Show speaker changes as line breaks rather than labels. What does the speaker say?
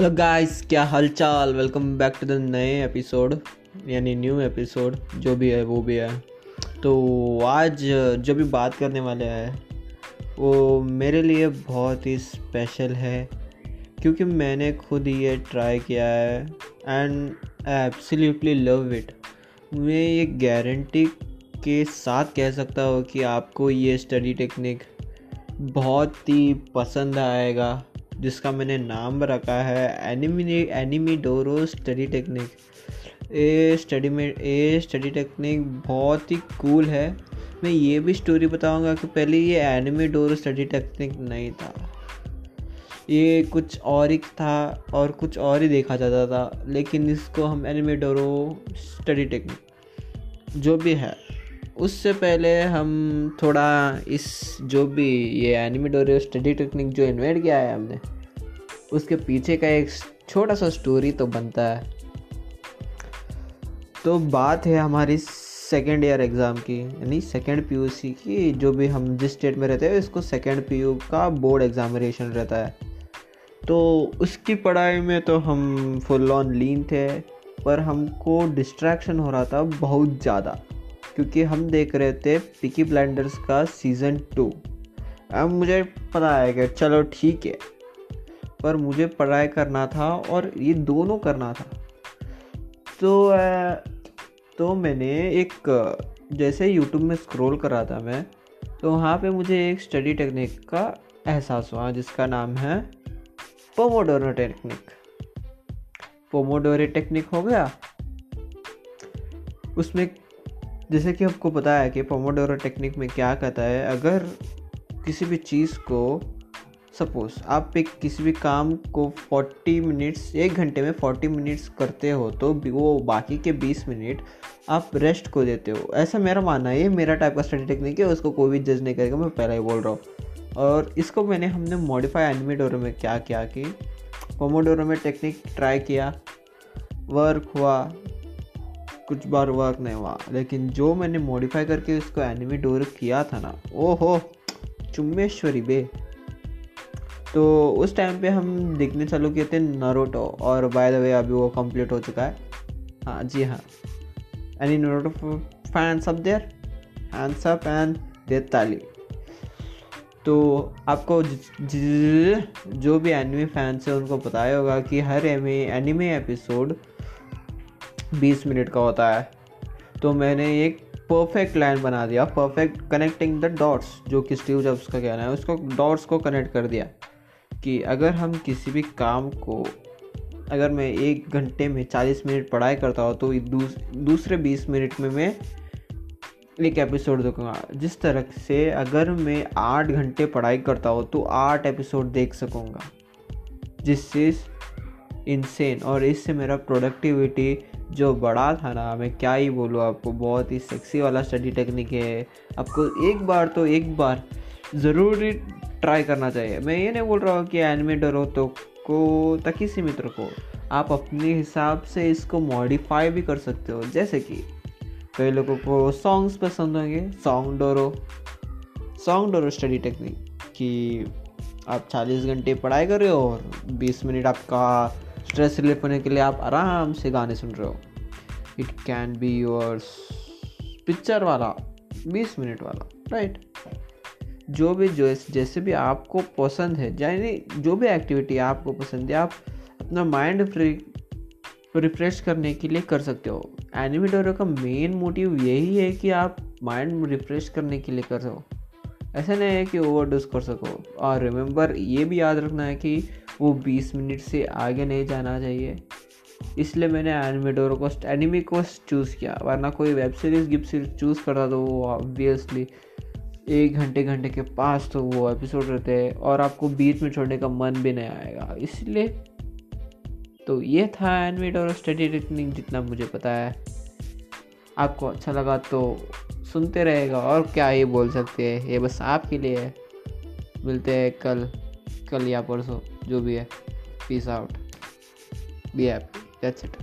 Hello guys क्या हालचाल? Welcome back to the नए एपिसोड यानी न्यू एपिसोड जो भी है, वो भी है। तो आज, जो भी बात करने वाले हैं, वो मेरे लिए बहुत ही स्पेशल है, क्योंकि मैंने खुद ये ट्राई किया है and I absolutely love it मैं ये गारंटी के साथ कह सकता हूँ कि आपको ये स्टडी टेक्निक बहुत ही पसंद आएगा। जिसका मैंने नाम रखा है anime animedoro study technique ये स्टडी में ये स्टडी टेक्निक बहुत ही कूल है। मैं ये भी स्टोरी बताऊँगा कि पहले ये एनिमी डोरो स्टडी टेक्निक नहीं था। ये कुछ और ही था और कुछ और ही देखा जाता था, लेकिन इसको हम एनिमी डोरो स्टडी टेक्निक जो भी है। उससे पहले हम थोड़ा इस जो भी ये एनिमेटोरियो स्टडी टेक्निक जो इन्वेंट किया है हमने, उसके पीछे का एक छोटा सा स्टोरी तो बनता है। तो बात है हमारी सेकेंड ईयर एग्ज़ाम की, यानी सेकेंड पीयूसी की, जो भी हम जिस स्टेट में रहते हैं, इसको सेकेंड पीयू का बोर्ड एग्ज़ामिनेशन रहता है। तो उसकी पढ़ाई में तो हम फुल ऑन लीन थे, पर हमको डिस्ट्रैक्शन हो रहा था बहुत ज़्यादा। क्योंकि हम देख रहे थे पिकी ब्लाइंडर्स का सीज़न टू अब मुझे पता है कि चलो ठीक है, पर मुझे पढ़ाई करना था और ये दोनों करना था। तो तो मैंने एक, जैसे यूट्यूब में स्क्रॉल कर रहा था मैं तो वहाँ पे मुझे एक स्टडी टेक्निक का एहसास हुआ, जिसका नाम है पोमोडोरो टेक्निक पोमोडोरे टेक्निक हो गया। उसमें जैसे कि आपको पता है कि पोमोडोरो टेक्निक में क्या कहता है, अगर किसी भी चीज़ को सपोज़ आप एक किसी भी काम को 40 मिनट्स एक घंटे में 40 मिनट्स करते हो तो वो बाकी के 20 मिनट आप रेस्ट को देते हो। ऐसा मेरा मानना है, ये मेरा टाइप का स्टडी टेक्निक है, उसको कोई भी जज नहीं करेगा, मैं पहले ही बोल रहा हूँ। और इसको मैंने, हमने मॉडिफाई एनिमेडोरो में क्या किया कि पोमोडोरो में टेक्निक ट्राई किया वर्क हुआ कुछ बार वर्क नहीं हुआ। लेकिन जो मैंने मॉडिफाई करके उसको एनिमी डोर किया था ना ओ हो चुम्बेश्वरी बे। तो उस टाइम पे हम देखने चालू किए थे नरोटो और बाय द वे अभी वो कंप्लीट हो चुका है। हाँ जी हाँ। Any Naruto fans up their hands up and there ताली तो आपको ज, ज, जो भी एनिमे फैंस है उनको बताया होगा कि हर एनिमे एपिसोड बीस मिनट का होता है। तो मैंने एक परफेक्ट लाइन बना दिया परफेक्ट कनेक्टिंग द डॉट्स जो कि स्टीव जॉब्स का कहना है उसको डॉट्स को कनेक्ट कर दिया कि अगर हम किसी भी काम को अगर मैं एक घंटे में चालीस मिनट पढ़ाई करता हूँ तो दूस, दूसरे बीस मिनट में मैं एक एपिसोड देखूँगा। जिस तरह से अगर मैं आठ घंटे पढ़ाई करता हूँ तो आठ एपिसोड देख सकूँगा। जिससे इनसेन और इससे मेरा प्रोडक्टिविटी जो बड़ा था ना, मैं क्या ही बोलूँ आपको, बहुत ही सेक्सी वाला स्टडी टेक्निक है। आपको एक बार तो एक बार ज़रूरी ट्राई करना चाहिए। मैं ये नहीं बोल रहा हूँ कि एनिमेटर हो तो को, तक ही सीमित रखो। आप अपने हिसाब से इसको मॉडिफाई भी कर सकते हो। जैसे कि कई लोगों को सॉन्ग्स पसंद होंगे songdoro. Songdoro study technique कि आप 40 घंटे पढ़ाई कर रहे हो और 20 मिनट आपका स्ट्रेस रिलीफ होने के लिए आप आराम से गाने सुन रहे हो। It can be your picture वाला, बीस मिनट वाला राइट जो भी, जो जैसे भी आपको पसंद है, यानी जो भी एक्टिविटी आपको पसंद है, आप अपना माइंड फ्री रिफ्रेश करने के लिए कर सकते हो। एनिमेटर का मेन मोटिव यही है कि आप माइंड रिफ्रेश करने के लिए कर सको। ऐसा नहीं है कि ओवरडोज कर सको। और रिमेंबर ये भी याद रखना है कि वो 20 मिनट से आगे नहीं जाना चाहिए। इसलिए मैंने एनिमेटोर को एनिमी को चूज़ किया, वरना कोई वेब सीरीज़ गिप सीरीज़ चूज़ करता तो वो ऑब्वियसली एक घंटे घंटे के पास तो वो एपिसोड रहते हैं और आपको बीच में छोड़ने का मन भी नहीं आएगा। इसलिए तो ये था एनिमेट और स्टडी टेक्निक जितना मुझे पता है। आपको अच्छा लगा तो सुनते रहेगा और क्या ये बोल सकते हैं, ये बस आपके लिए है। मिलते हैं कल। कल या परसों जो भी है peace out be happy that's it